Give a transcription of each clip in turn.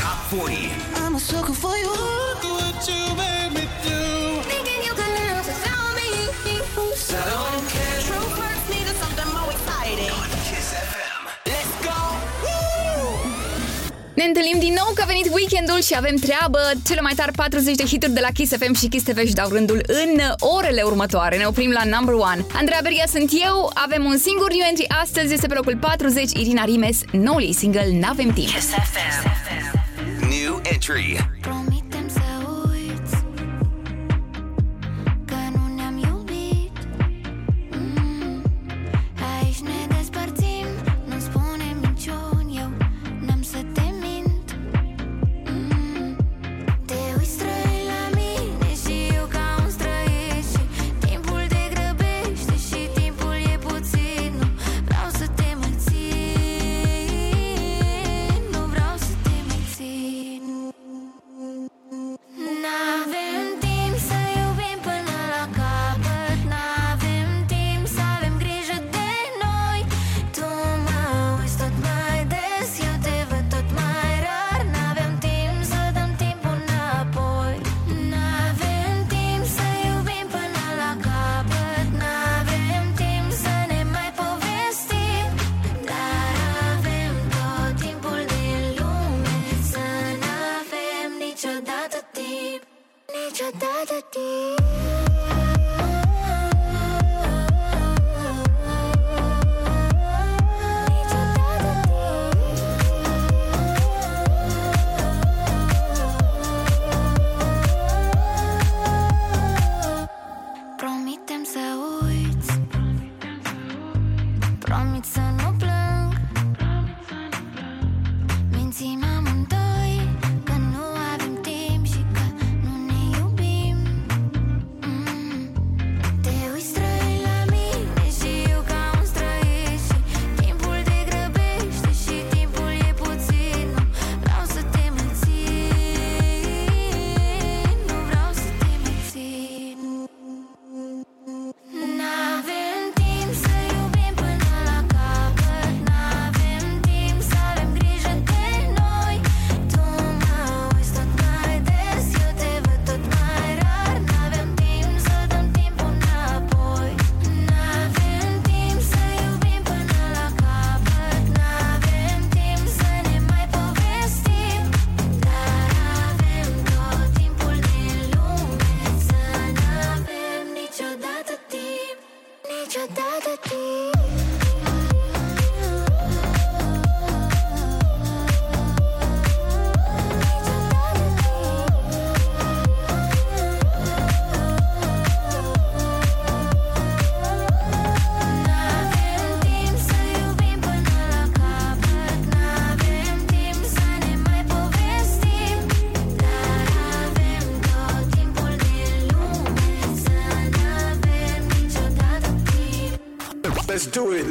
Top 40. I'm a sucker for you. Look what you made me do. Thinking you can love me. So I don't care. True first needed something more exciting. Ne întâlnim din nou că a venit weekendul și avem treabă. Cele mai tari 40 de hituri de la Kiss FM și Kiss TV își dau rândul în orele următoare. Ne oprim la number one. Andreea Berghia sunt eu, avem un singur new entry astăzi, este pe locul 40, Irina Rimes, noului single N-avem timp. Kiss FM. Kiss FM. entry.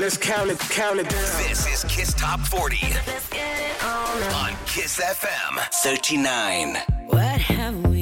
let's count it, count it. This is Kiss Top 40 on Kiss FM 39. What have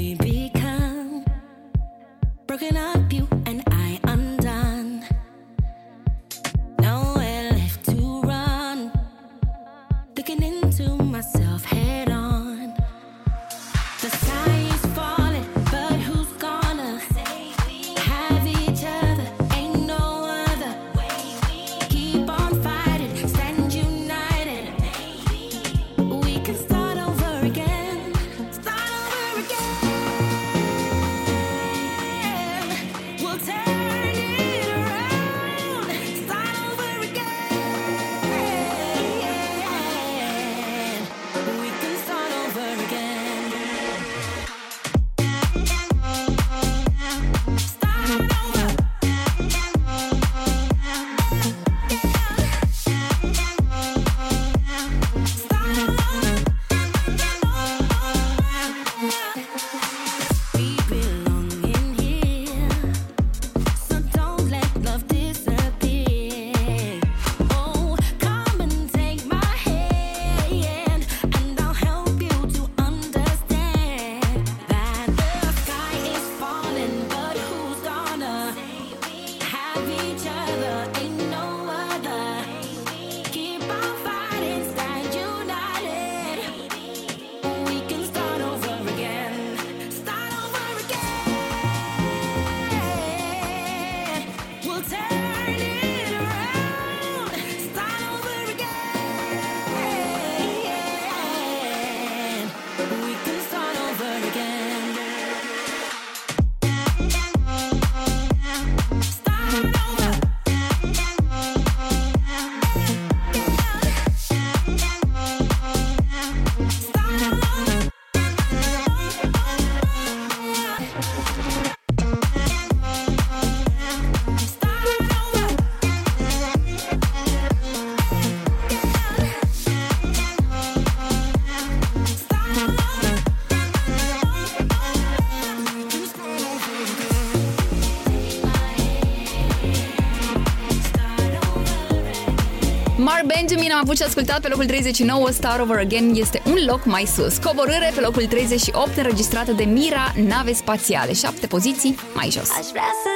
avut și ascultat pe locul 39 Star Over Again este un loc mai sus. Coborâre pe locul 38 înregistrată de Mira Nave Spațiale, Șapte poziții mai jos. Aș vrea să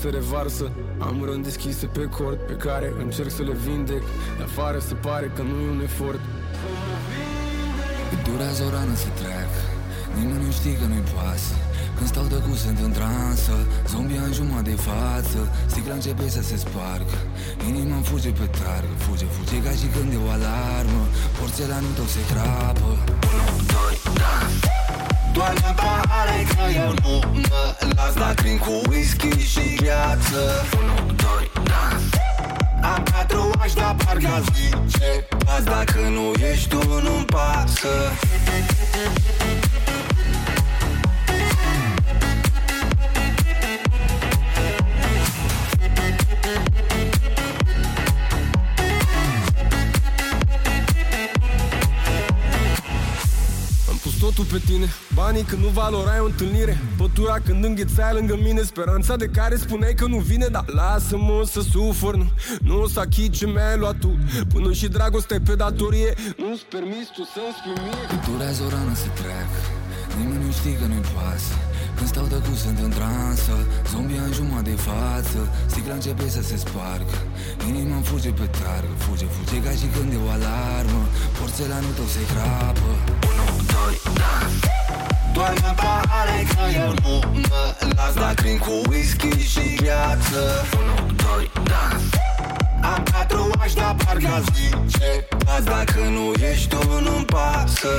se revarsă Am rând deschise pe cord Pe care încerc să le vindec De afară se pare că nu e un efort Durează o rană să trec Nimeni nu știe că nu-i pasă Când stau tăcut sunt în transă Zombia în jumătate de față Sticla începe să se spargă Inima fuge pe targ Fuge, fuge ca și când e o alarmă Porțelanul tău se crapă Toamna pare că eu nu mă las Lacrimi cu whisky și gheață 1, 2, dans Am patru ani, dar parcă zice Las dacă nu ești tu, nu-mi pasă totul pe tine banii când nu valorai o întâlnire Pătura când înghețai lângă mine Speranța de care spuneai că nu vine Dar lasă-mă să sufăr Nu, nu să achit ce mi-ai luat tu Până și dragoste pe datorie Nu-ți permis tu să-mi spui mie Când durează o rană se trec Nimeni nu știe că nu-i pasă când stau de cu sunt în transă Zombie în jumătate de față Sticla începe să se spargă Inima îmi fuge pe targă Fuge, fuge ca și când e o alarmă Porțelanul tău se crapă 1, 2, 3 Bani apare că eu nu mă las Dar cu whisky și gheață 1, 2, dans Am patru aș, dar parcă zice Las dacă nu ești tu, nu-mi pasă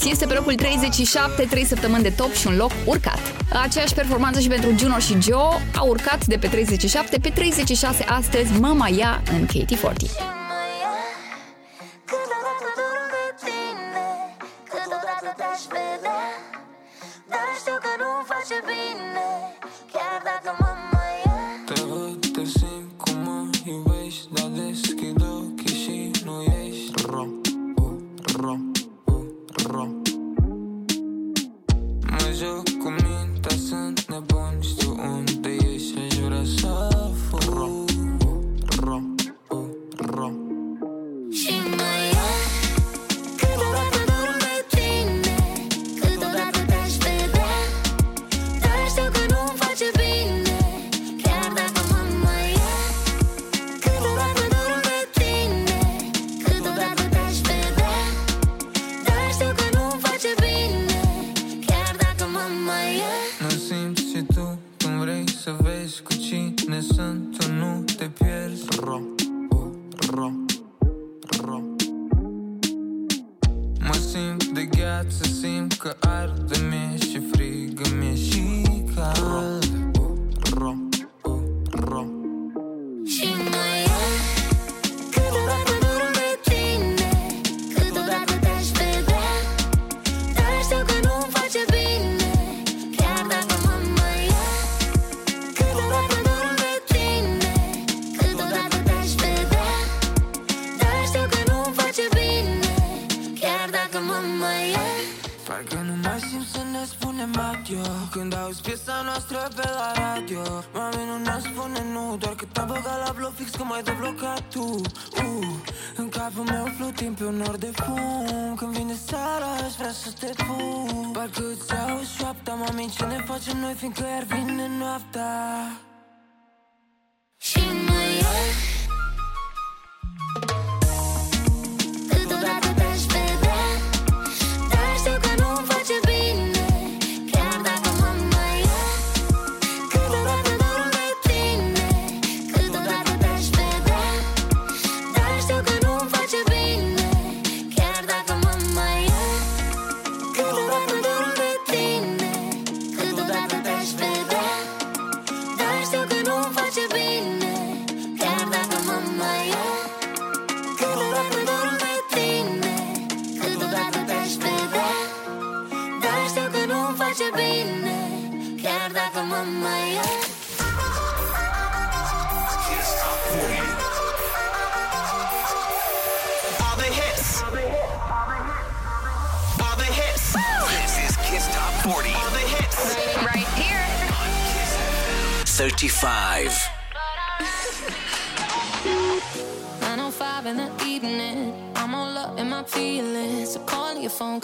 Hits. Deci este pe locul 37, 3 săptămâni de top și un loc urcat. Aceeași performanță și pentru Juno și Joe au urcat de pe 37 pe 36 astăzi Mama Ia în KT40.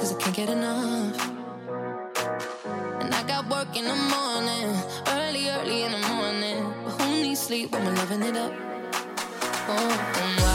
cause I can't get enough. And I got work in the morning, early, early in the morning. But who needs sleep when we're loving it up? Oh, oh no.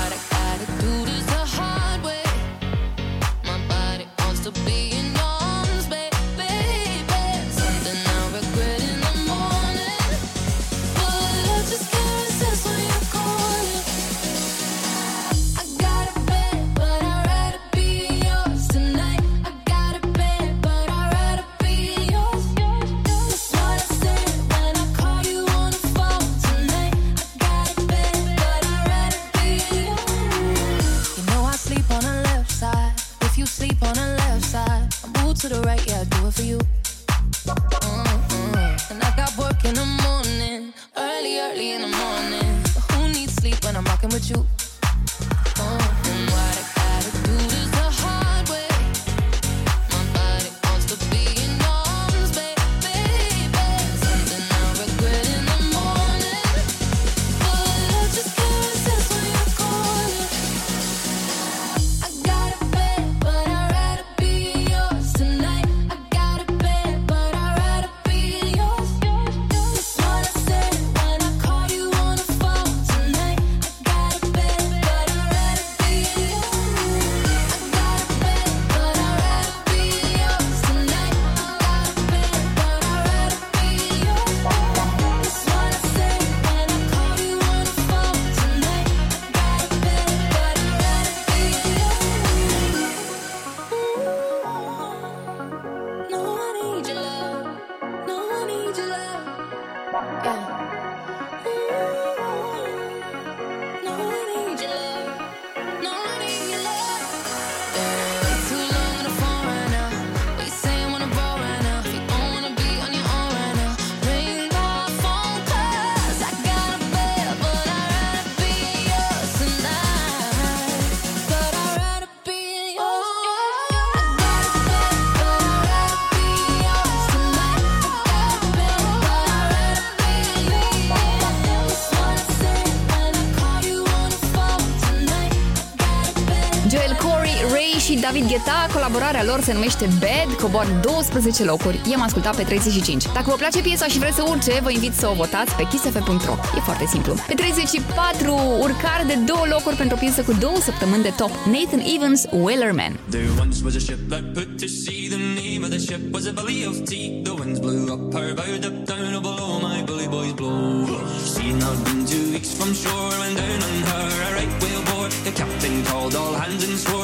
Colaborarea lor se numește Bad, cobor 12 locuri. I-am ascultat pe 35. Dacă vă place piesa și vreți să urce, vă invit să o votați pe kissf.ro. E foarte simplu. Pe 34, urcare de două locuri pentru o piesă cu două săptămâni de top. Nathan Evans, Whaler From shore and down on her, a right whale The captain called all hands and swore.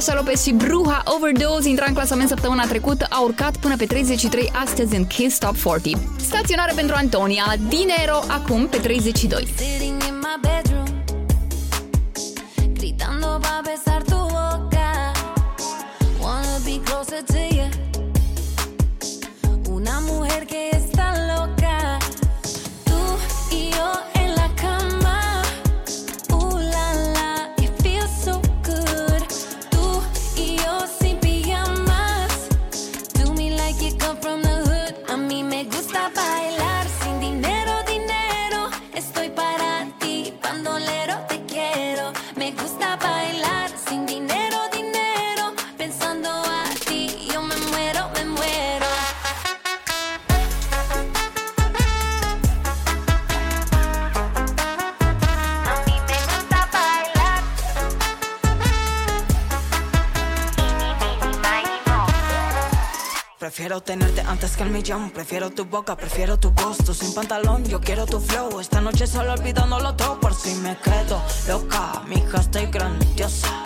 Sasha Lopez și Bruha Overdose intra în clasament săptămâna trecută, a urcat până pe 33 astăzi în Kiss Top 40. Staționare pentru Antonia, Dinero, acum pe 32. Una mujer que es tenerte antes que el millón. Prefiero tu boca, prefiero tu gusto. Sin pantalón, yo quiero tu flow. Esta noche solo lo todo por si me quedo loca. Mi hija estoy grandiosa.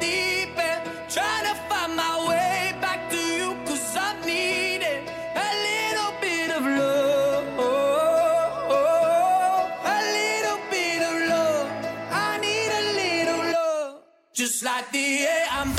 like the air I'm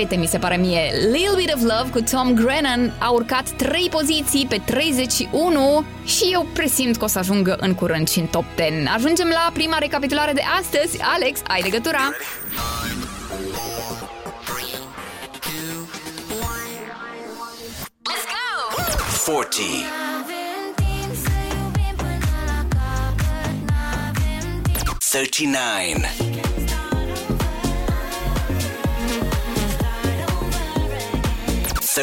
fete, mi se pare mie. Little Bit of Love cu Tom Grennan a urcat 3 poziții pe 31 și eu presimt că o să ajungă în curând și în top 10. Ajungem la prima recapitulare de astăzi. Alex, ai legătura! Let's go! 40.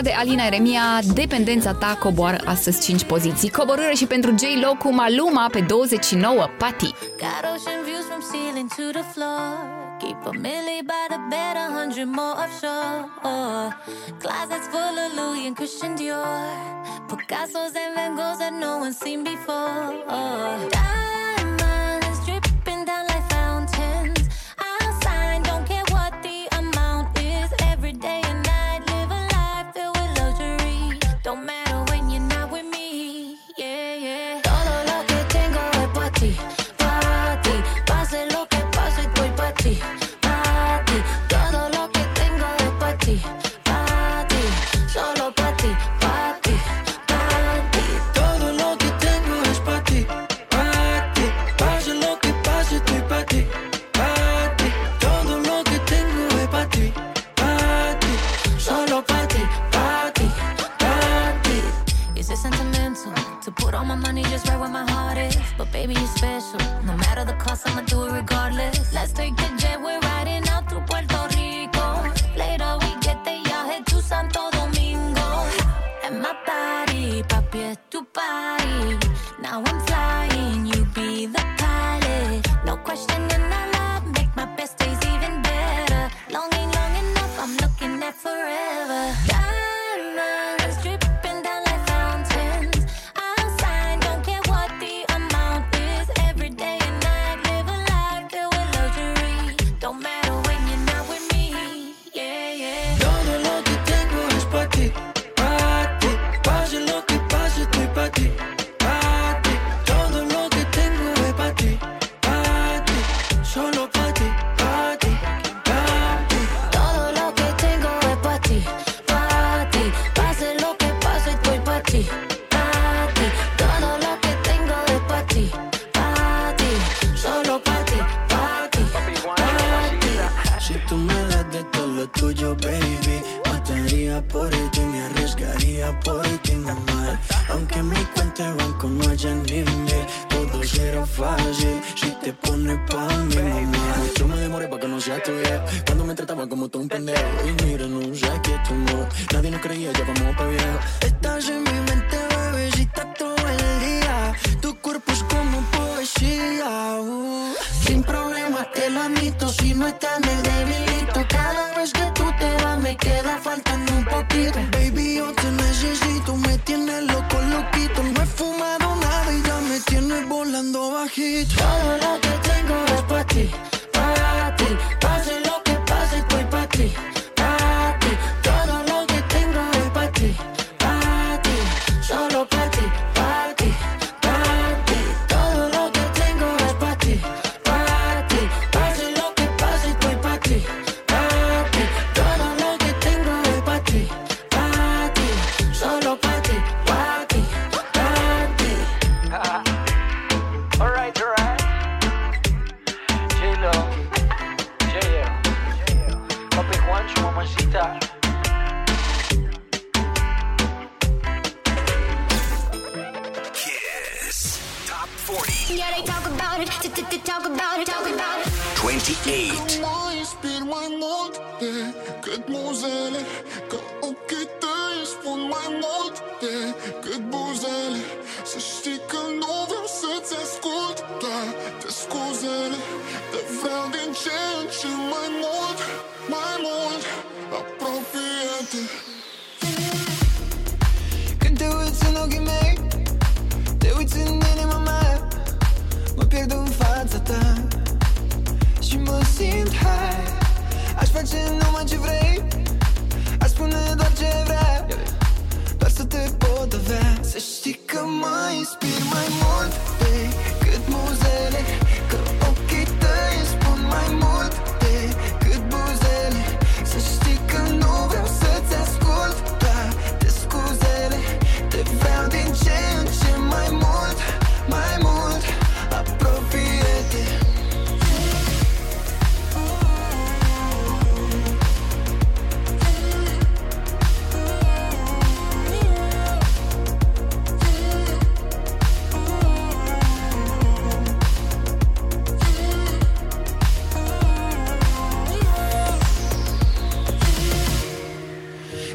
scăpat de Alina Eremia, dependența ta coboară astăzi 5 poziții. Coborâre și pentru J-Lo cu Maluma pe 29, Pati. Keep a milli by the bed, a hundred more offshore. Oh, closets full of Louis and Christian Dior. Picasso's and Van Gogh's that no one's seen before. Oh.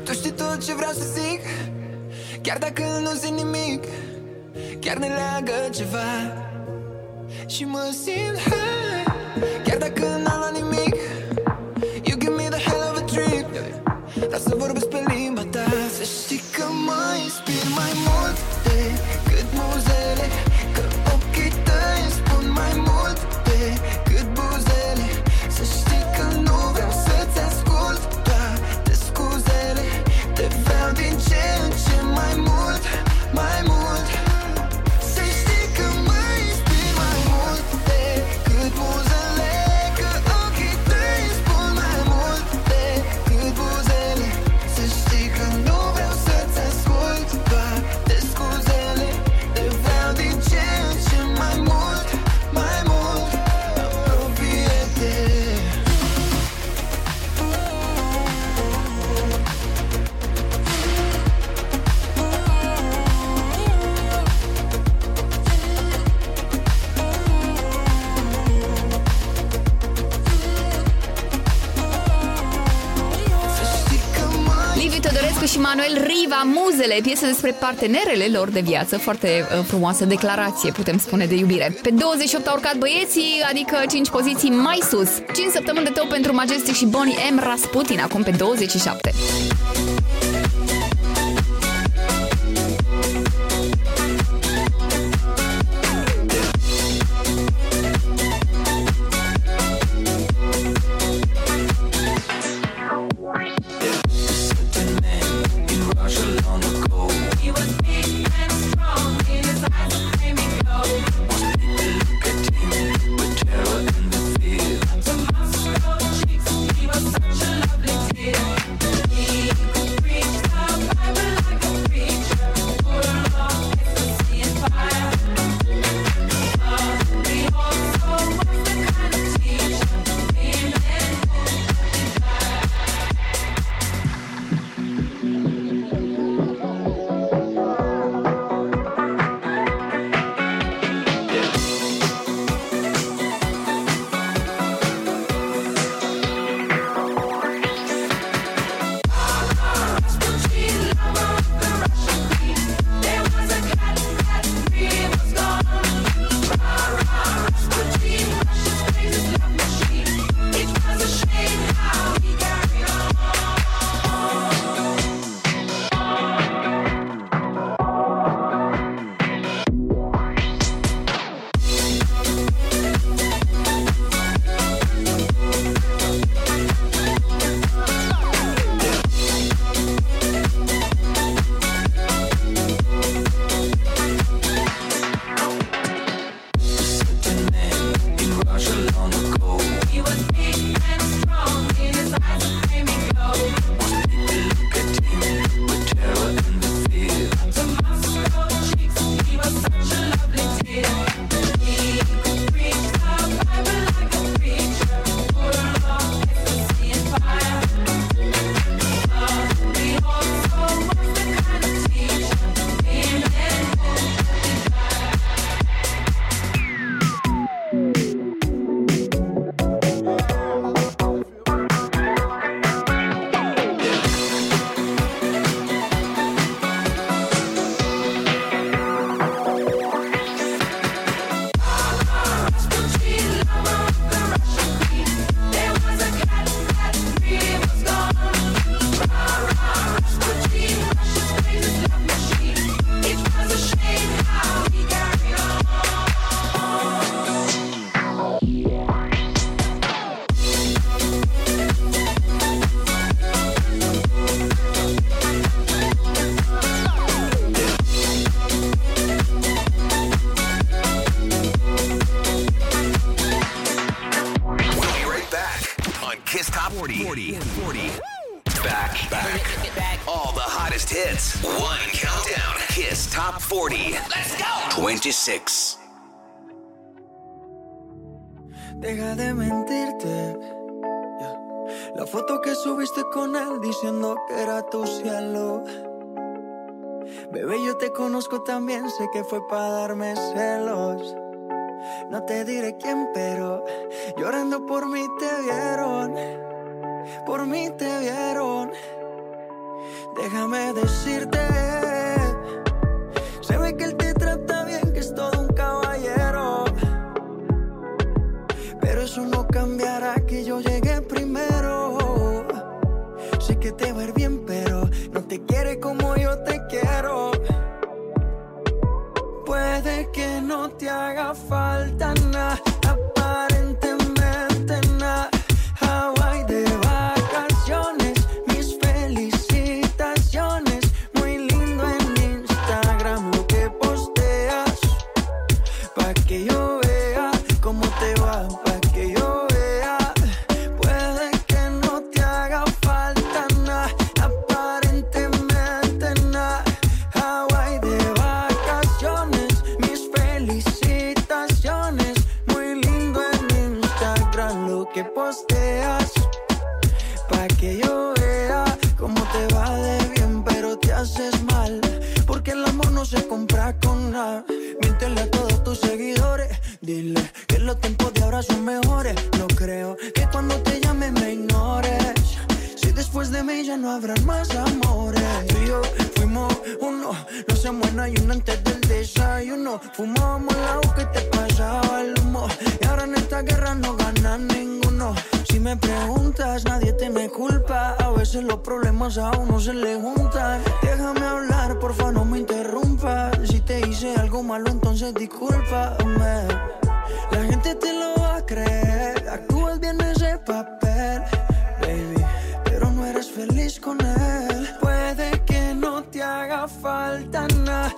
Tu știi tot ce vreau să zic Chiar dacă nu zic nimic Chiar ne leagă ceva Și mă simt Chiar dacă n-am Pozele, piese despre partenerele lor de viață, foarte uh, frumoasă declarație, putem spune, de iubire. Pe 28 au urcat băieții, adică 5 poziții mai sus. 5 săptămâni de tău pentru Majestic și Bonnie M. Rasputin, acum pe 27. Sé que fue para darme celos. No te diré quién, pero llorando por mí te vieron. Por mí te vieron. Déjame decirte. no te haga falta nada. antes del desayuno. Fumábamos la que te pasaba el humo. Y ahora en esta guerra no gana ninguno. Si me preguntas, nadie te me culpa. A veces los problemas a uno se le juntan. Déjame hablar, porfa, no me interrumpas. Si te hice algo malo, entonces discúlpame. La gente te lo va a creer. Actúas bien ese papel, baby. Pero no eres feliz con él no te haga falta nada.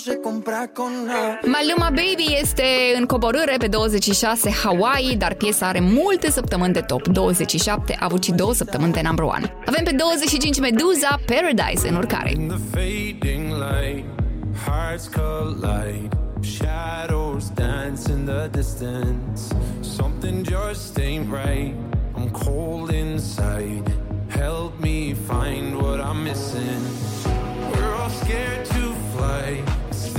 se compra con la... Maluma Baby este în coborâre pe 26 Hawaii, dar piesa are multe săptămâni de top. 27 a avut și două săptămâni de number one. Avem pe 25 Meduza Paradise în urcare. Shadows dance in the distance. Something just ain't right. I'm cold inside. Help me find what I'm missing. We're all scared to fly.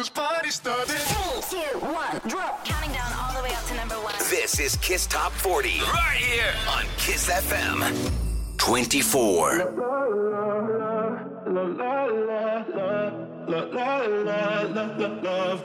this party started. Three, two, one, drop. Counting down all the way up to number one. This is Kiss Top 40. Right here on Kiss FM 24. La, la, la, la, la, la, la, la, la, la, la, love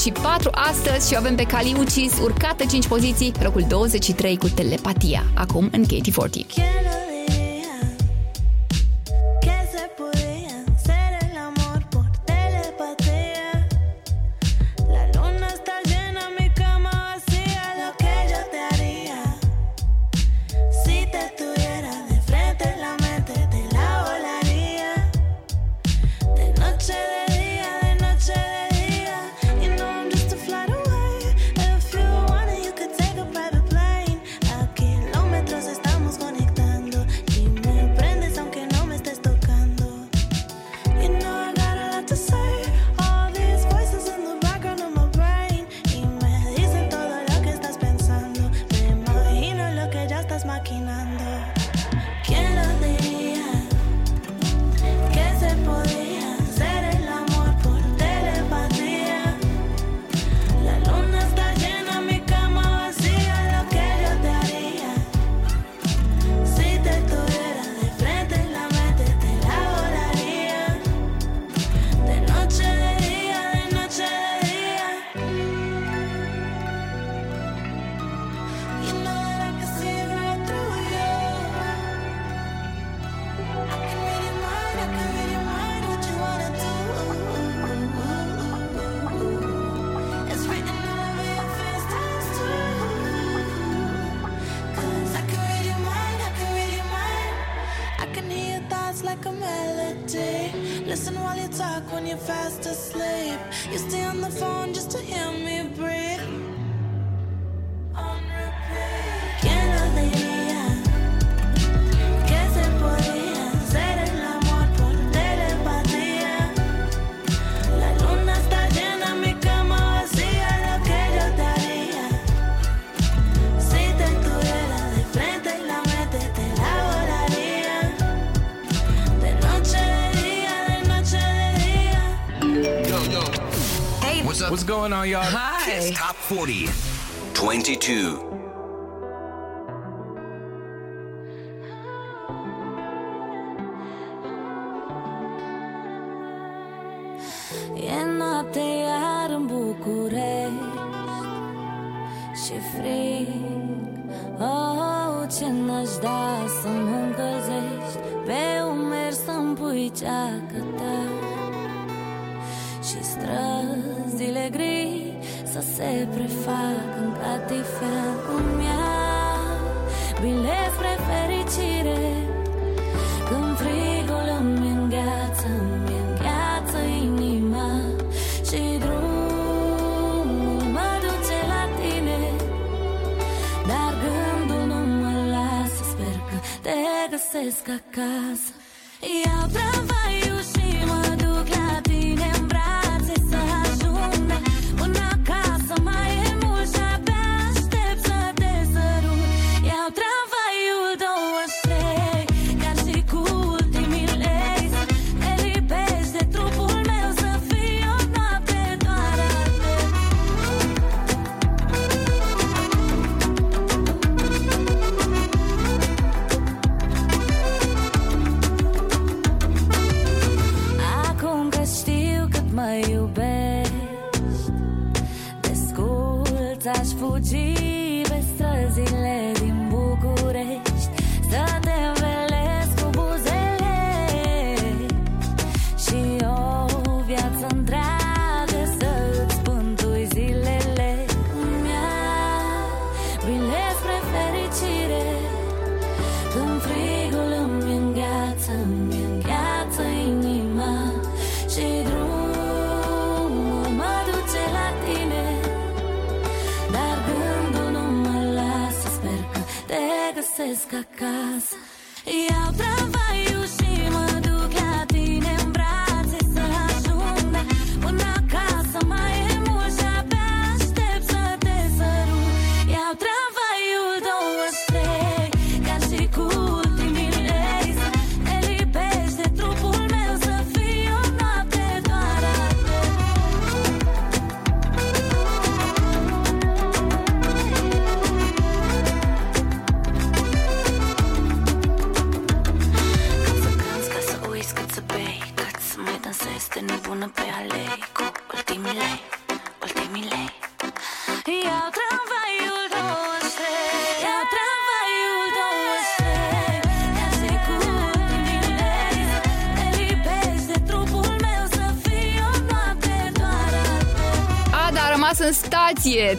și 4 astăzi și avem pe Kali Ucis urcată 5 poziții, locul 23 cu Telepatia, acum în KT40. now, y'all. Hi. Kiss Top 40, 22. E noapte iar Și frig Oh, ce n-aș da să mă Pe umeri să-mi pui ceacă ta Și străzile gri să se prefac în catifea îmi ia bilet spre fericire Când frigul îmi îngheață, îmi îngheață inima Și drumul mă duce la tine Dar gândul nu mă lasă, sper că te găsesc acasă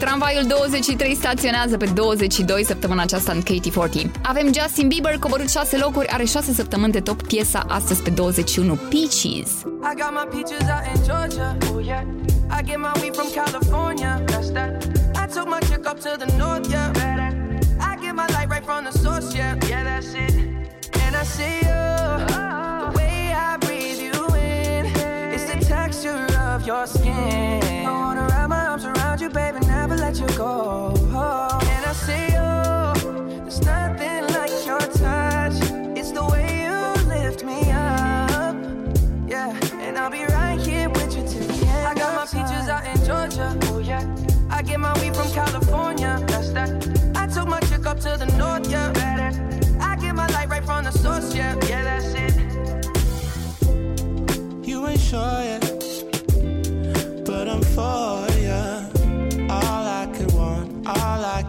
Tramvaiul 23 staționează pe 22 săptămâna aceasta în KT40. Avem Justin Bieber, coborât 6 locuri, are 6 săptămâni de top piesa astăzi pe 21, Peaches. I got my peaches out in Georgia, oh yeah. I get my weed from California, that's that. I took my chick up to the north, yeah. Better. I get my light right from the source, yeah. Yeah, that's it. And I see you. The way I breathe you in It's the texture of your skin. And I say, oh, there's nothing like your touch. It's the way you lift me up. Yeah, and I'll be right here with you till the end. I got my out in Georgia. Oh, yeah. I get my weed from California. That's that. I took my up to the north, yeah. I get my light right from the source, yeah. Yeah, that's it. You ain't sure yet. Yeah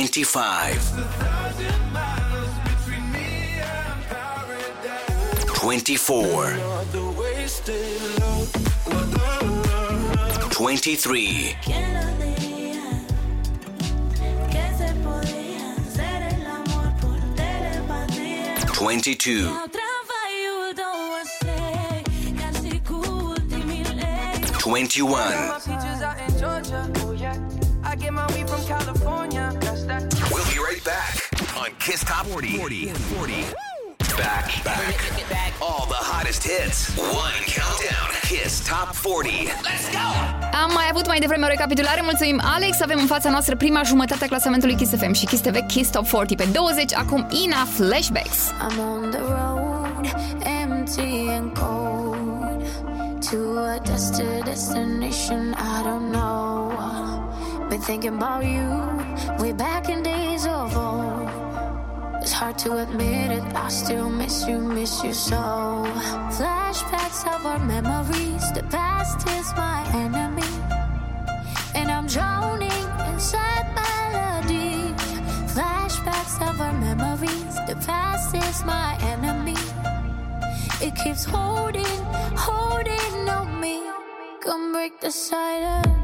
25. 24. 23. 22. 21. right back on Kiss Top 40. 40. 40. Back, back. back. All the hottest hits. One countdown. Kiss Top 40. Let's go! Am mai avut mai devreme o recapitulare. Mulțumim, Alex. Avem în fața noastră prima jumătate a clasamentului Kiss FM și Kiss TV Kiss Top 40. Pe 20, acum Ina Flashbacks. I'm on the road, empty and cold. To a destination I don't know. Been thinking about you way back in days of old. It's hard to admit it, I still miss you, miss you so. Flashbacks of our memories, the past is my enemy. And I'm drowning inside melody. Flashbacks of our memories, the past is my enemy. It keeps holding, holding on me. Come break the silence.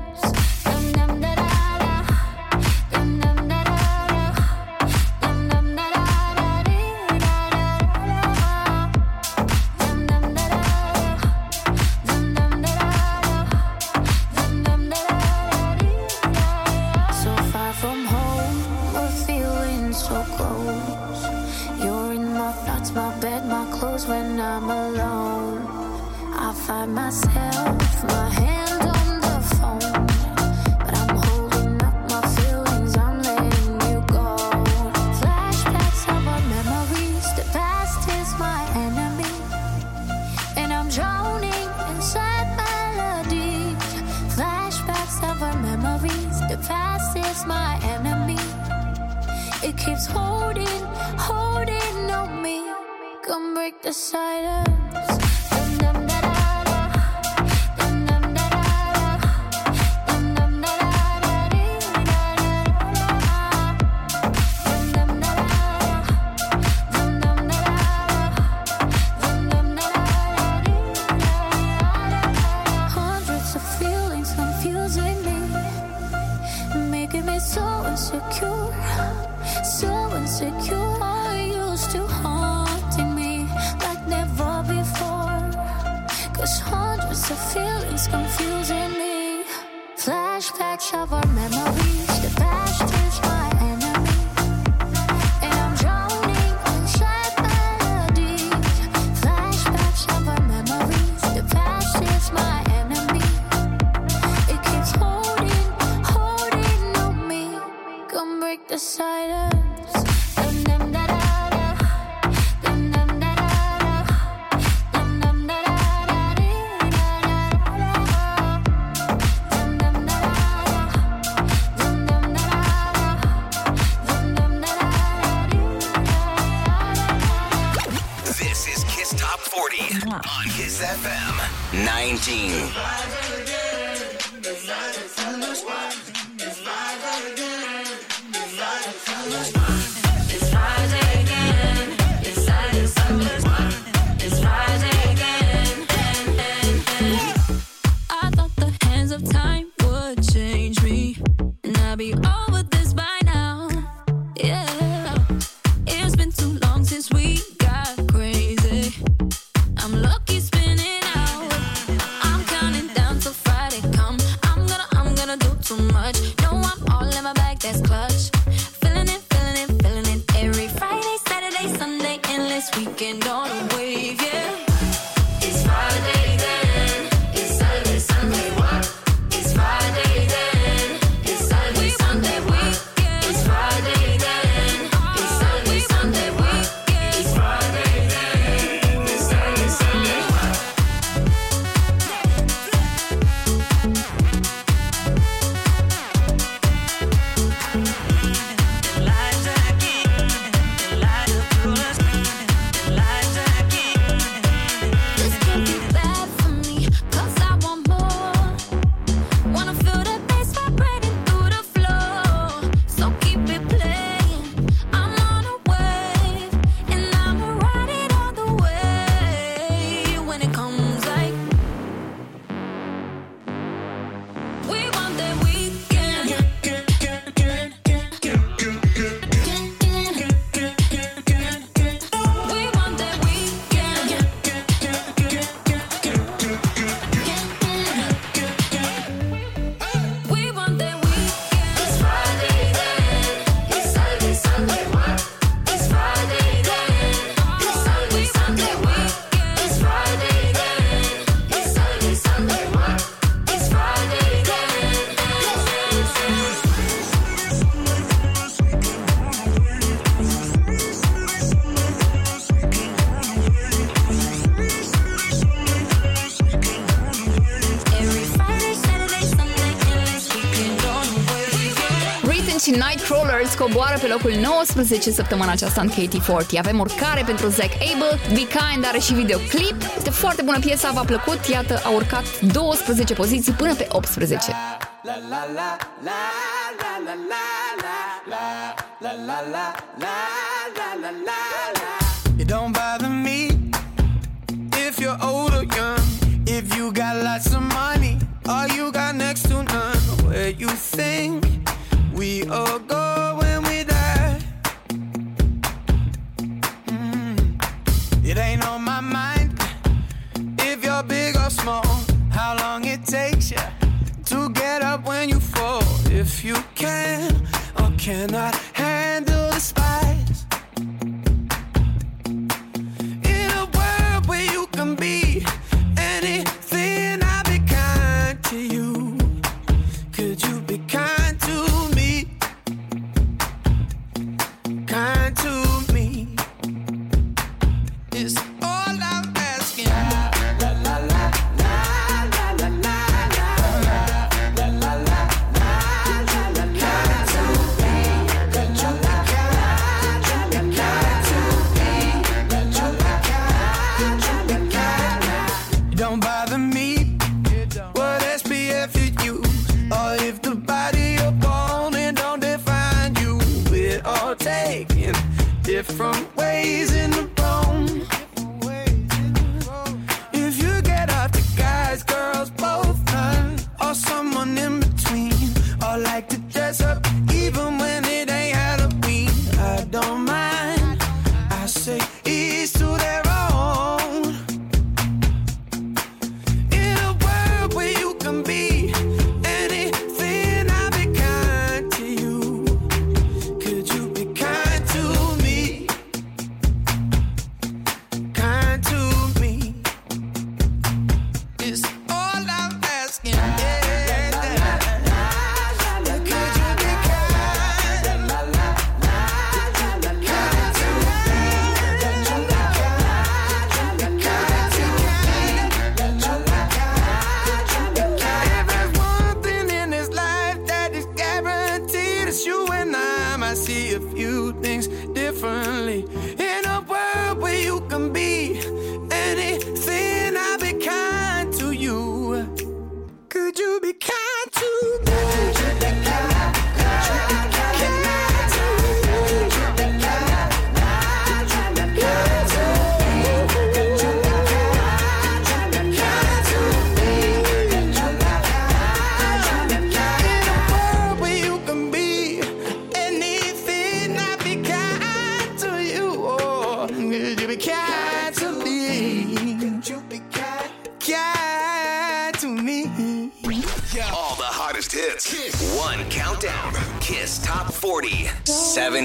coboară pe locul 19 săptămâna aceasta în KT40. Avem urcare pentru Zack Abel, Be Kind are și videoclip. Este foarte bună piesa, v-a plăcut, iată, a urcat 12 poziții până pe 18. La, la, la, la, la, la, la, la, la, la, la, la, la.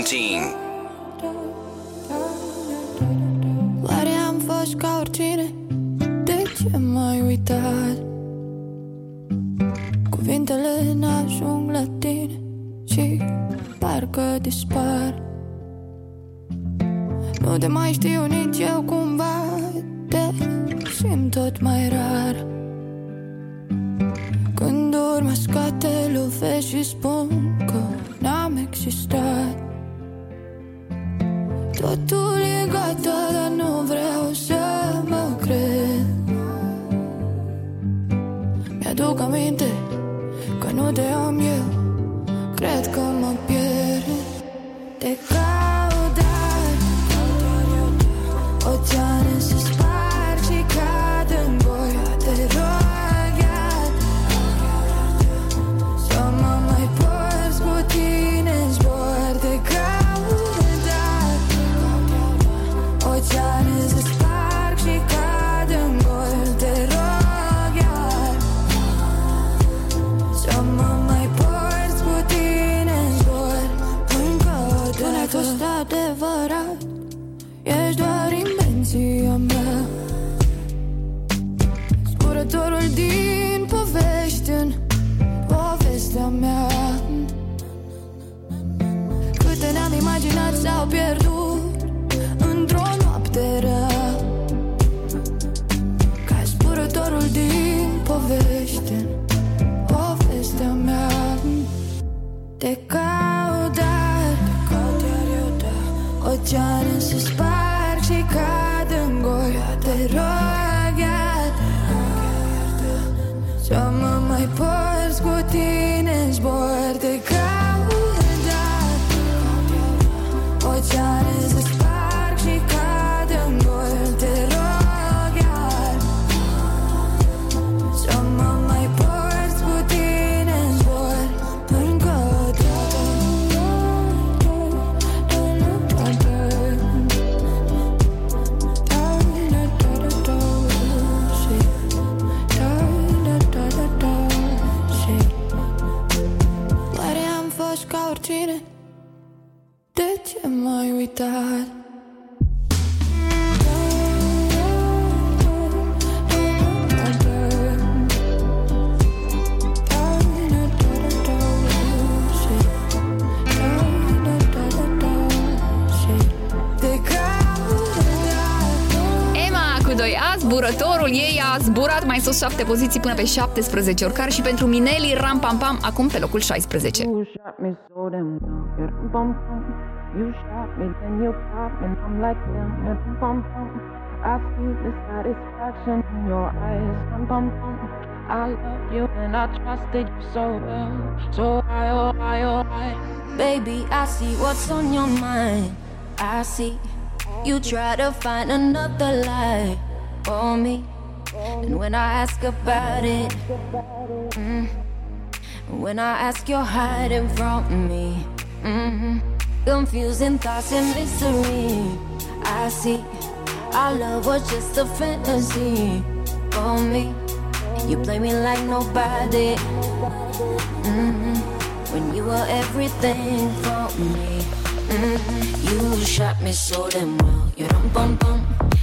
Constantine. 7 poziții până pe 17 orcar și pentru Mineli Ram Pam Pam acum pe locul 16. You shot me, then you pop, and I'm like, damn, bum, bum. I see the satisfaction in your eyes, bum, bum, bum. I love you and I trusted you so well. So I, oh, I, oh, I. Baby, I see what's on your mind. I see you try to find another life for me. And when I ask about it, mm, when I ask, you're hiding from me. Mm, confusing thoughts and mystery. I see our love was just a fantasy for me. You play me like nobody. Mm, when you were everything for me. Mm, you shot me so damn well. You don't bum bum.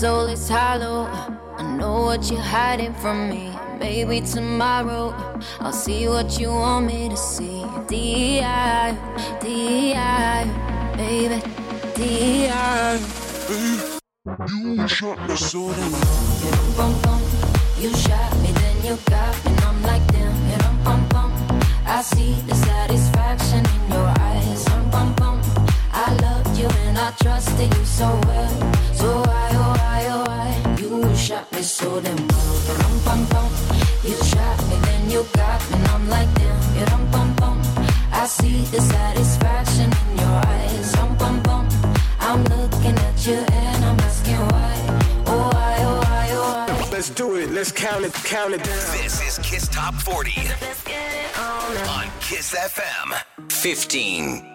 soul is hollow. I know what you're hiding from me. Maybe tomorrow I'll see what you want me to see. DI, DI, baby, DI. you shot me so damn. Yeah, bum, You shot me, then you got me, and I'm like damn. Yeah, um, bum, bum. I see the satisfaction in your eyes. Um, bum, bum. I loved you and I trusted you so well, so why, oh, why? why, oh why You shot me so damn well You shot me then you got me And I'm like damn Rum pum pum I see the satisfaction in your eyes Rum pum pum I'm looking at you and I'm asking why Oh why, oh why, oh why Let's do it, let's count it, count it down This is Kiss Top 40 let Let's get it on. on Kiss FM 15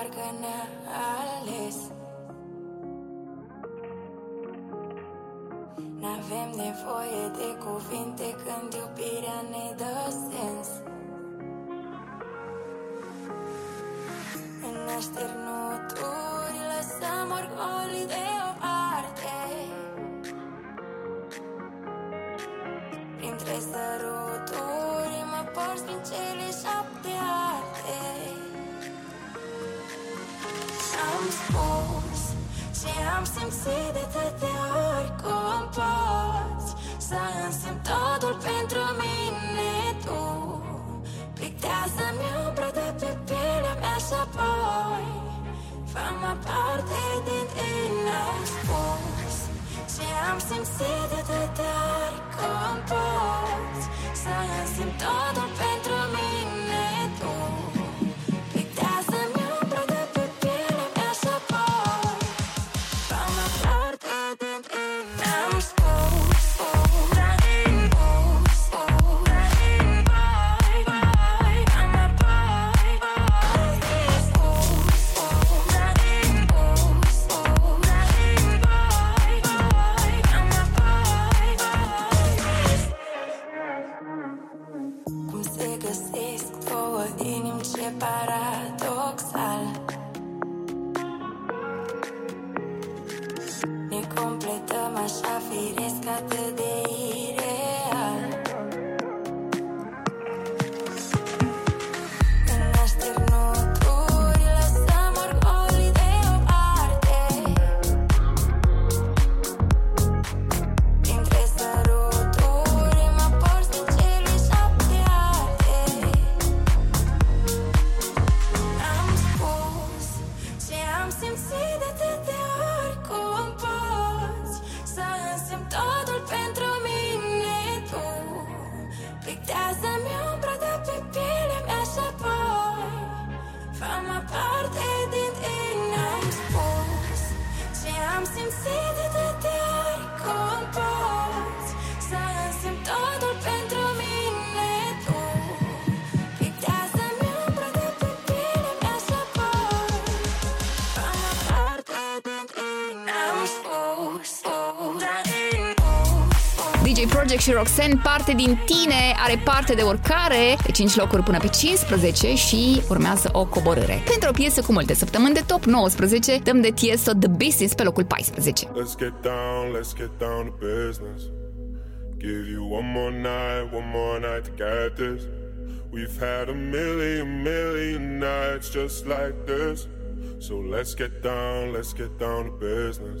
parcă ne-a ales N-avem nevoie de cuvinte când iubirea ne dă sens În așternuturi lăsăm orgolii de o parte Printre săruturi mă porți din cele șapte arte am spus ce am simțit de atâtea ori cum poți Să însemn totul pentru mine tu Pictează-mi umbra de pe pielea mea și apoi Fă-mă parte din tine Am spus ce am simțit de atâtea ori cum poți Să însemn totul Derek și Roxanne, parte din tine are parte de oricare, de 5 locuri până pe 15 și urmează o coborâre. Pentru o piesă cu multe săptămâni de top 19, dăm de Tiesto The Business pe locul 14. Let's get down, let's get down to business. Give you one more night, one more night to get this. We've had a million, million nights just like this. So let's get down, let's get down to business.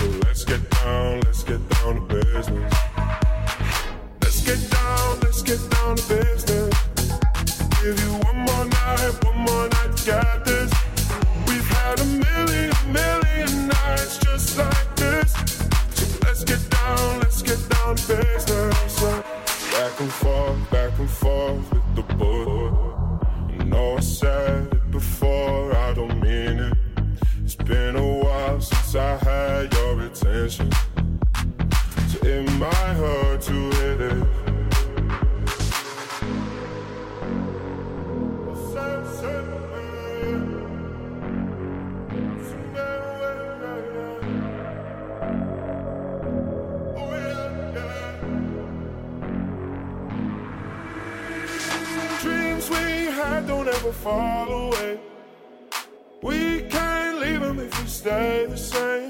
So let's get down, let's get down to business. Let's get down, let's get down to business. Give you one more night, one more night, you got this. We've had a million, million nights just like this. So let's get down, let's get down to business. So back and forth, back and forth with the bullet. You know I said it before, I don't mean it. It's been a while since I had passion. So in my heart to hit it. Oh, Dreams we had don't ever fall away. We can't leave them if we stay the same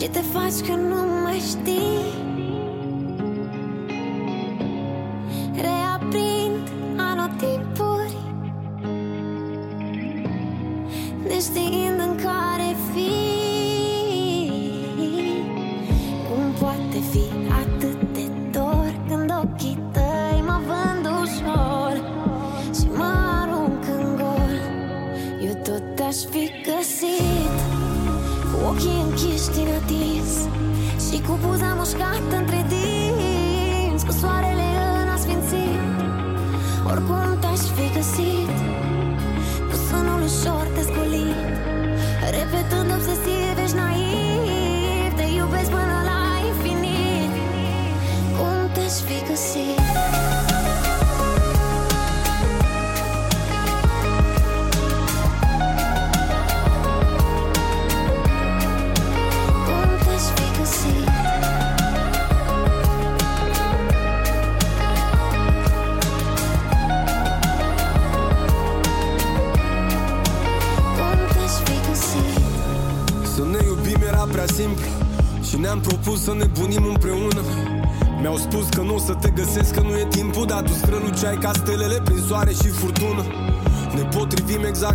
Și te faci că nu mai știi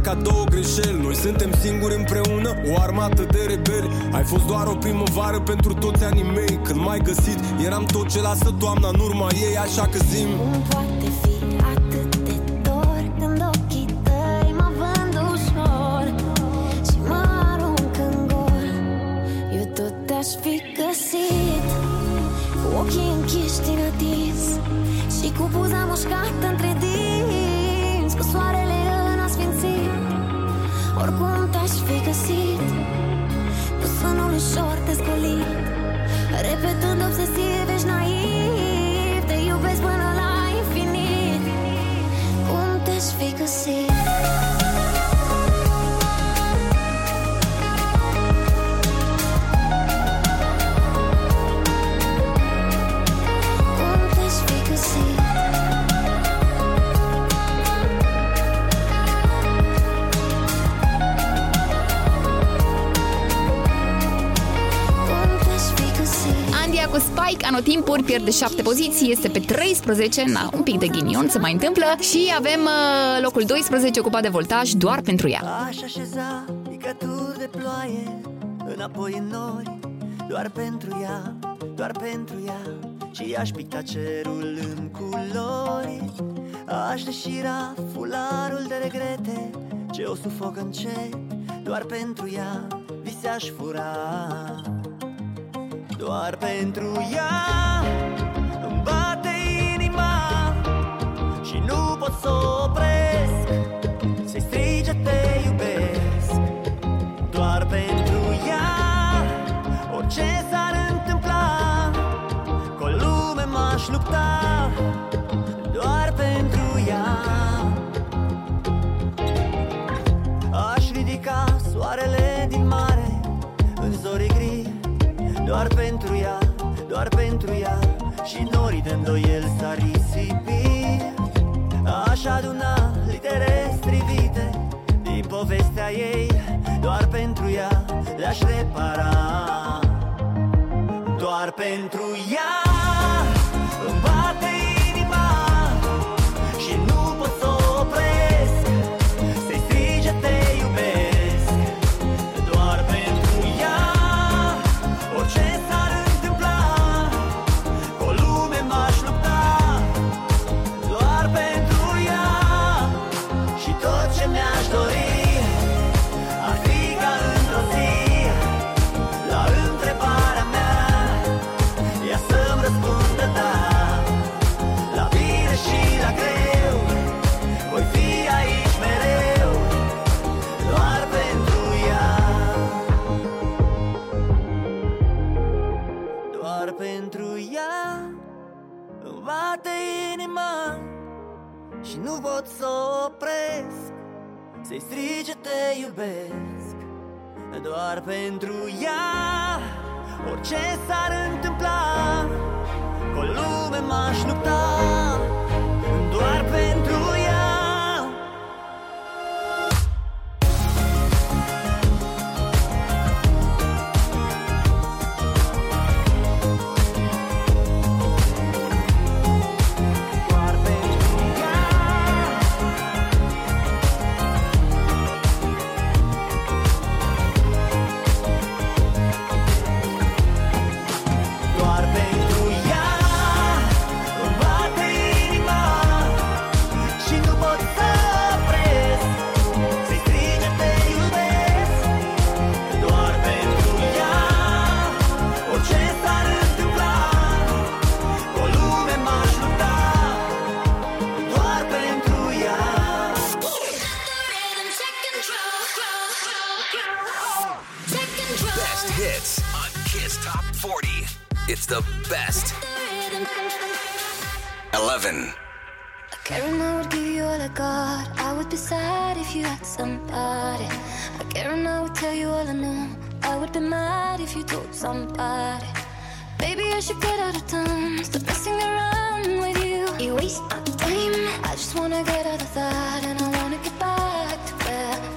ca două greșeli Noi suntem singuri împreună, o armată de rebeli Ai fost doar o primăvară pentru toți anii mei Când m-ai găsit, eram tot ce lasă toamna în urma ei Așa că zim Îmi locuri, pierde 7 poziții, este pe 13, na, un pic de ghinion se mai întâmplă și avem uh, locul 12 ocupat de voltaj doar pentru ea. Aș așeza picături de ploaie înapoi în nori, doar pentru ea, doar pentru ea și aș picta cerul în culori Aș deșira fularul de regrete Ce o sufoc încet Doar pentru ea Vise aș fura doar pentru ea Îmi bate inima Și nu pot să opresc Să-i strige te iubesc Doar pentru ea Orice s-ar întâmpla Cu lume m-aș lupta pentru ea, doar pentru ea Și norii de îndoiel s a risipit Aș aduna litere strivite Din povestea ei, doar pentru ea Le-aș repara Doar pentru ea să opresc Să-i strige te iubesc Doar pentru ea Orice s-ar întâmpla Cu o lume m-aș lupta Doar pentru ea It's the best. 11. I would give you all I got. I would be sad if you had somebody. I I would tell you all I know. I would be mad if you told somebody. Maybe I should get out of town. Stop messing around with you. You waste my time. I just wanna get out of that, and I wanna get back to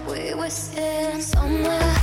where we were sitting somewhere.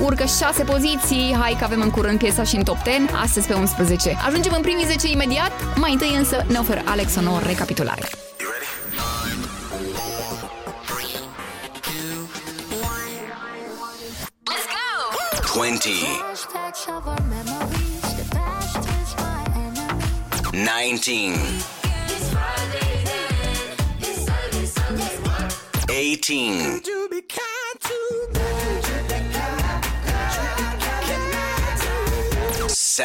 urcă 6 poziții. Hai că avem în curând piesa și în top 10, astăzi pe 11. Ajungem în primii 10 imediat, mai întâi însă ne oferă Alex o nouă recapitulare. Let's go! 20 19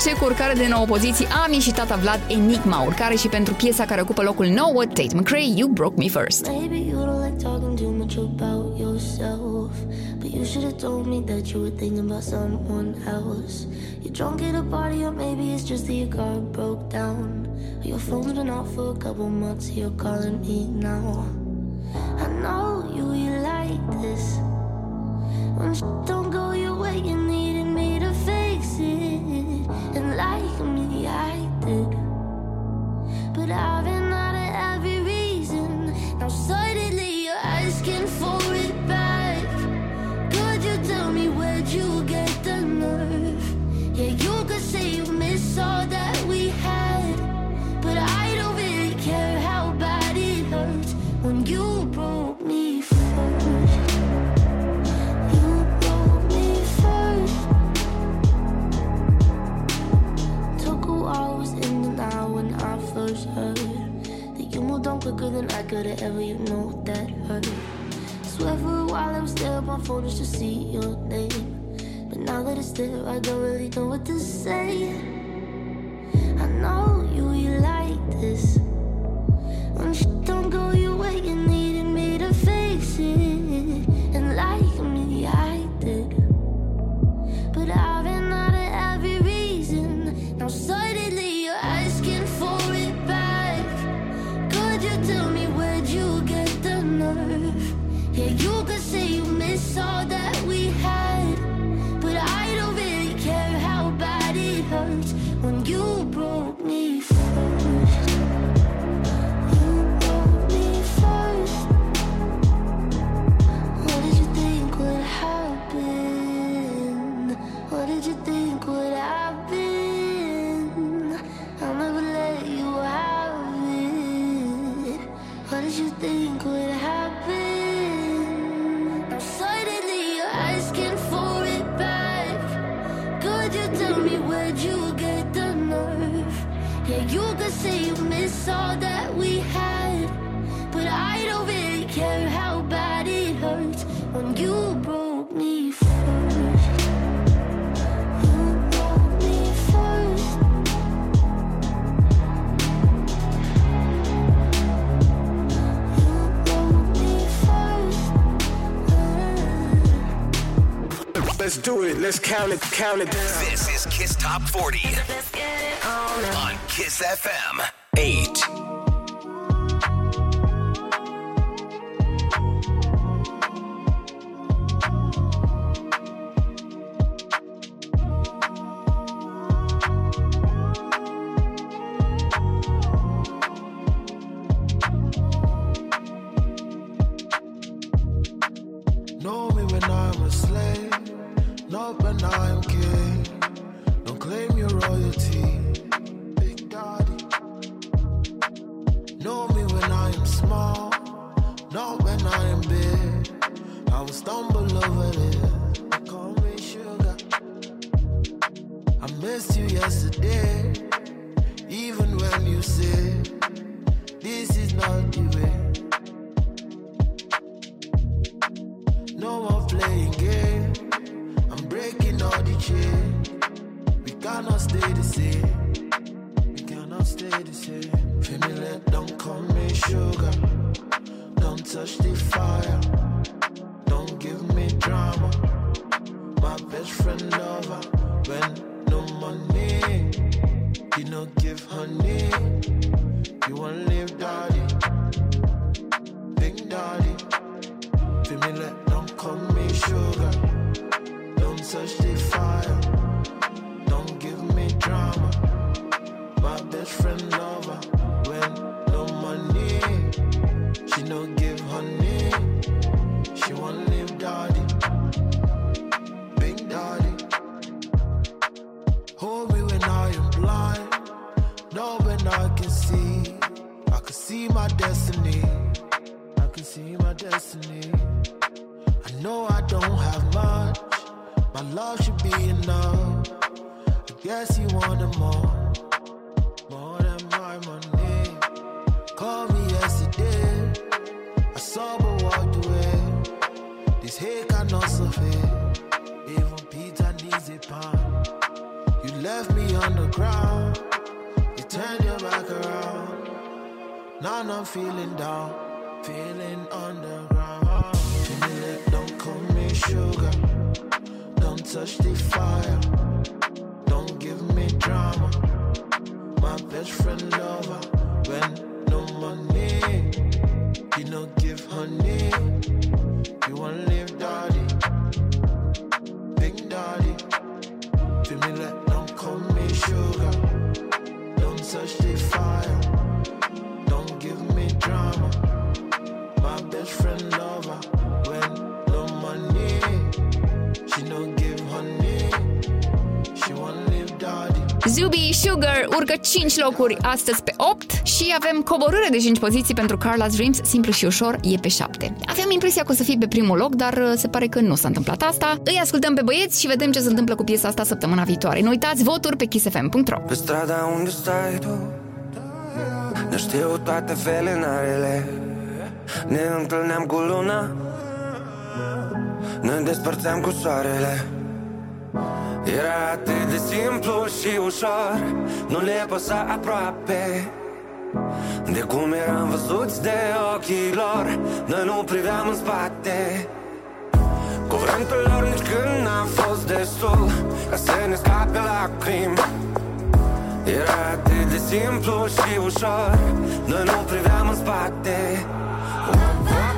10 cu urcare de nouă poziții am și tata Vlad Enigma, urcare și pentru piesa care ocupă locul 9, Tate McRae, You Broke Me First. you don't like talking too much about yourself But you should have told me that you were thinking about someone else You're drunk at a party or maybe it's just that your car broke down Your phone's been off for a couple months, you're calling me now I know you, you like this When don't when you broke count it, count it This is Kiss Top 40 on Kiss FM. Sugar urcă 5 locuri astăzi pe 8 și avem coborâre de 5 poziții pentru Carla's Dreams, simplu și ușor, e pe 7. Avem impresia că o să fie pe primul loc, dar uh, se pare că nu s-a întâmplat asta. Îi ascultăm pe băieți și vedem ce se întâmplă cu piesa asta săptămâna viitoare. Nu uitați voturi pe kissfm.ro Pe strada unde stai tu Ne știu toate felinarele Ne întâlneam cu luna Ne despărțeam cu soarele era atât de simplu și ușor Nu le păsa aproape De cum eram văzuți de ochii lor Noi nu priveam în spate Cuvântul lor nici când n-a fost destul Ca să ne scape lacrimi Era atât de simplu și ușor Noi nu priveam în spate oh, oh.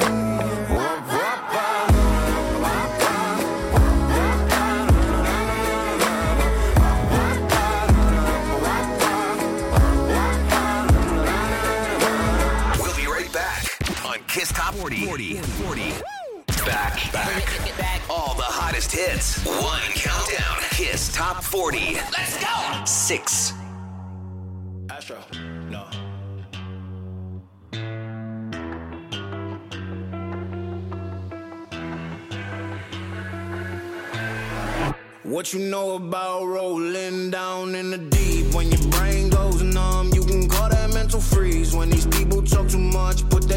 40. 40. Back. Back. Back. All the hottest hits. One countdown. Kiss Top 40. Let's go. Six. Astro. No. What you know about rolling down in the deep when your brain goes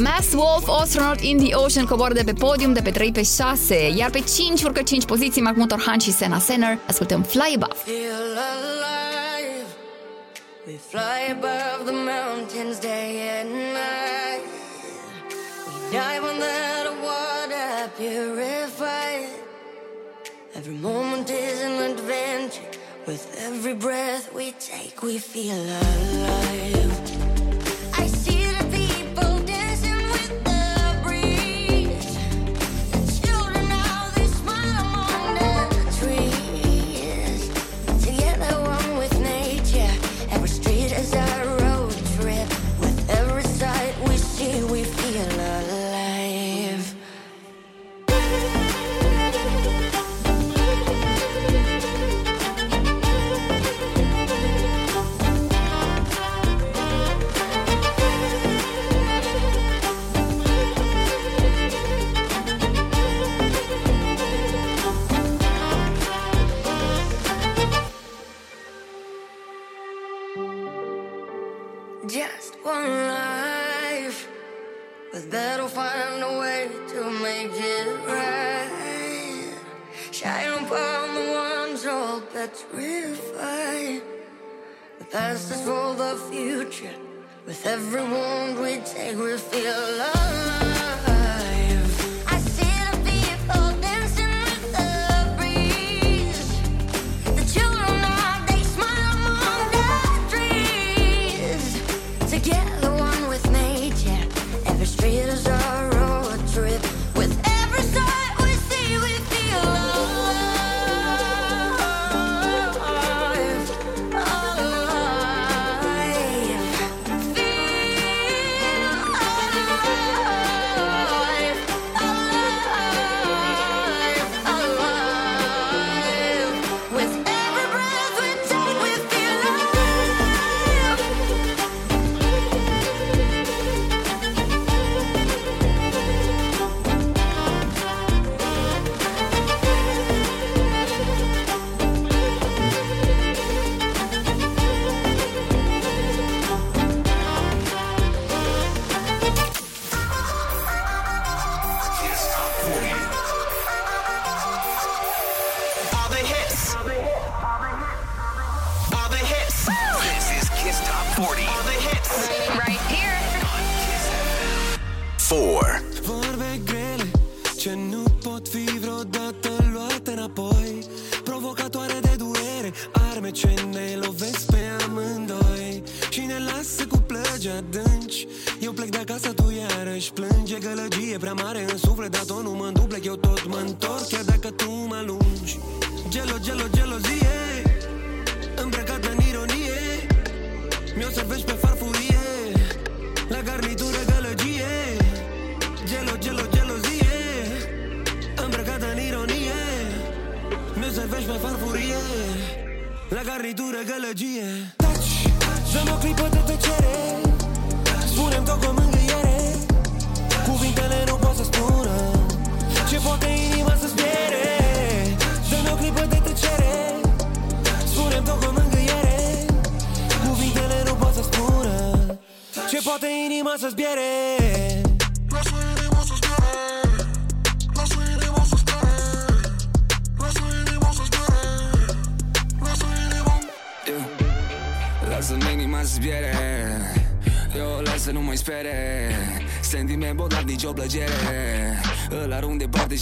Mass Wolf, Astronaut in the Ocean, coboară de pe podium de pe 3 pe 6, iar pe 5 urcă 5 poziții Mark Motorhan și Sena Senner. Ascultăm Fly Above. We fly above the mountains day and night. We dive on that water purified. Every moment is an adventure. With every breath we take, we feel alive. make it right. Shine upon the ones all petrified. The past is for the future. With every wound we take, we feel alive.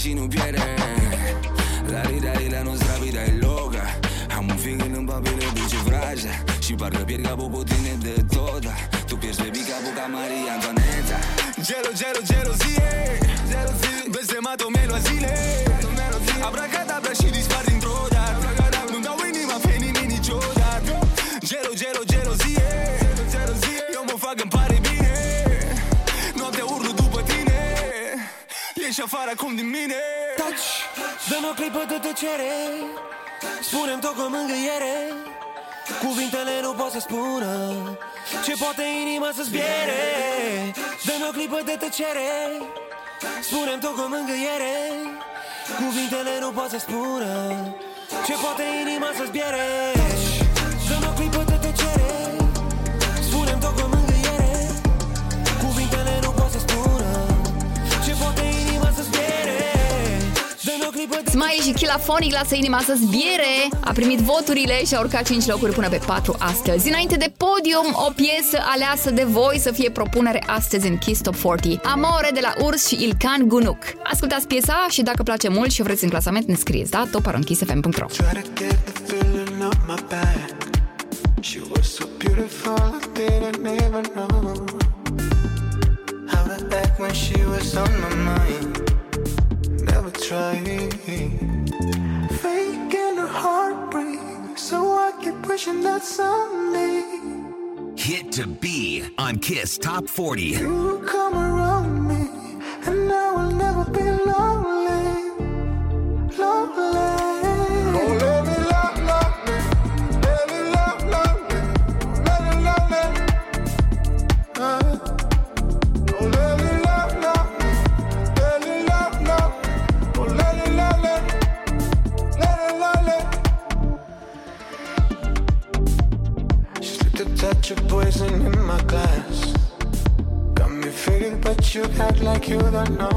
nu pierde La rida la da, noastră vida e loca Am un fiind în papire, ce vraja Și parcă pierd capul cu tine de tot da. Tu pierzi baby capul ca Maria Antoneta Gelo, gelo, gelozie Blestemată o zile, Abracadabra și dispar dintr-o dată Nu-mi dau inima pe nimeni niciodată Gelo, gelo, gelozie Eu mă fac în pare bine Noaptea urlu după tine Ești afară acum din mine clipă de tăcere Spune-mi tot cu mângâiere Cuvintele nu pot să spună Ce poate inima să zbiere? Dă-mi o clipă de tăcere Spune-mi tot cu mângâiere Cuvintele nu pot să spună Ce poate inima să zbiere? Dă-mi o clipă de tăcere Smiley și Chilafonic lasă inima să zbiere. A primit voturile și a urcat 5 locuri până pe 4 astăzi. Înainte de podium, o piesă aleasă de voi să fie propunere astăzi în Kiss Top 40. Amore de la Urs și Ilkan Gunuk Ascultați piesa și dacă place mult și vreți în clasament, ne scrieți, da? toparonchisfm.ro She when she was on my mind trying. Faking a heartbreak so I keep wishing that someday. Hit to B on Kiss Top 40. kill that noise.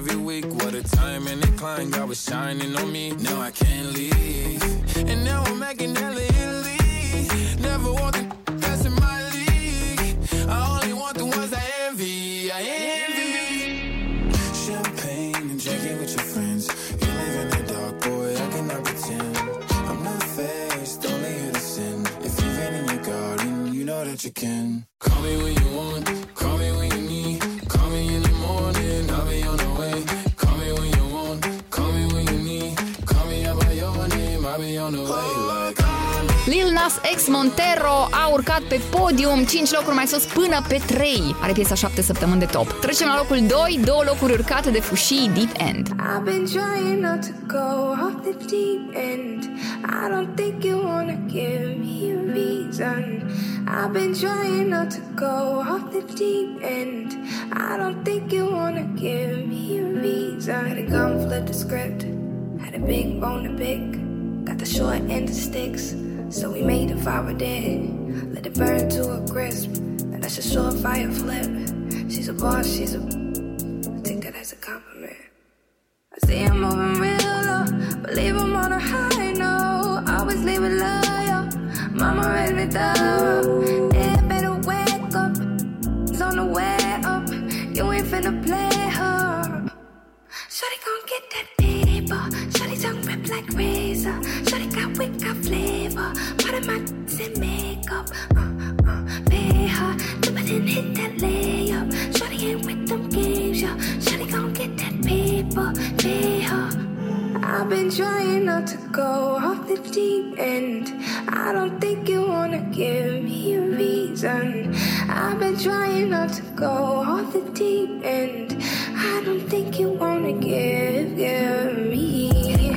every week. What a time and incline, God was shining on me. Now I can't leave. And now I'm making hella Italy. Never want the that's in my league. I only want the ones I envy. I envy. Champagne and drinking with your friends. You live in the dark, boy, I cannot pretend. I'm not faced, only to sin. If you've been in your garden, you know that you can. Lil Nas X Montero a urcat pe podium 5 locuri mai sus până pe 3. Are piesa 7 săptămâni de top. Trecem la locul 2, două locuri urcate de Fushii Deep End. I've been trying not to go off the deep end. I don't think you wanna give me a reason. I've been trying not to go off the deep end. I don't think you wanna give me a reason. Had flip the script. Had a big bone to pick. the short end of sticks. So we made a fire dead. Let it burn to a crisp. And that's a fire flip. She's a boss, she's a. I take that as a compliment. I see I'm moving real low. Believe I'm on a high note. Always leave it low, Mama raised me thorough. Yeah, better wake up. It's on the way up. You ain't finna play her. Shorty gon' get that paper. Shorty tongue rip like razor flavor. Part of my makeup. Uh, uh, pay her. hit that layup. Shorty ain't with them games, yeah. Shorty gon' get that paper. Pay her. I've been trying not to go off the deep end. I don't think you wanna give me a reason. I've been trying not to go off the deep end. I don't think you wanna give, give me.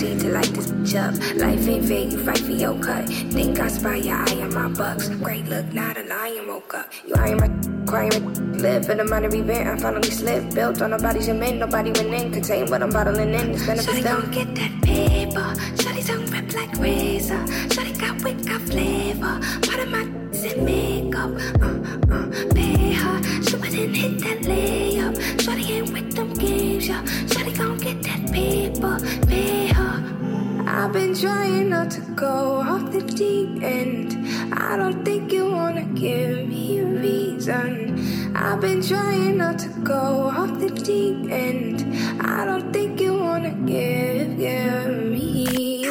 see to light this bitch Life ain't fair, you fight for your cut. Think I spy your eye on my bucks. Great look, not a lion woke up. You are my crying, live in the mind of event. I finally slipped. Built on nobody's cement, nobody went in. Contain what I'm bottling in. It's gonna benefits Shawty them. gon' get that paper. Shawty on rip like razor. Shawty got wicked flavor. Part of my lips and makeup. Uh, uh, pay her. She did not hit that layup. Shorty ain't with them games, yeah. Shorty gon' get that paper. Pay her. I've been trying not to go off the deep end. I don't think you wanna give me a reason. I've been trying not to go off the deep end. I don't think you wanna give, give me.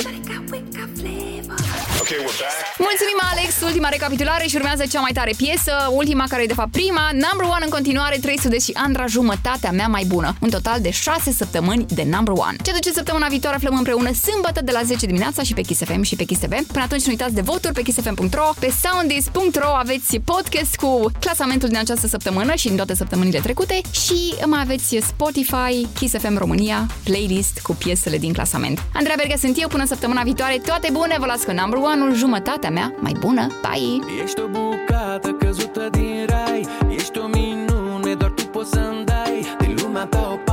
Mulțumim, Alex! Ultima recapitulare și urmează cea mai tare piesă, ultima care e de fapt prima, number one în continuare, 300 și Andra, jumătatea mea mai bună. Un total de 6 săptămâni de number one. Ce duce săptămâna viitoare aflăm împreună sâmbătă de la 10 dimineața și pe Kiss FM și pe Kiss TV. Până atunci nu uitați de voturi pe kissfm.ro, pe soundis.ro aveți podcast cu clasamentul din această săptămână și din toate săptămânile trecute și mai aveți Spotify, Kiss FM România, playlist cu piesele din clasament. Andreea Berga sunt eu, până săptămâna viitoare viitoare. Toate bune, vă las cu number one-ul, jumătatea mea mai bună. Bye! Ești o bucată căzută din rai, ești o minune, doar tu poți să-mi dai de lumea ta o pa-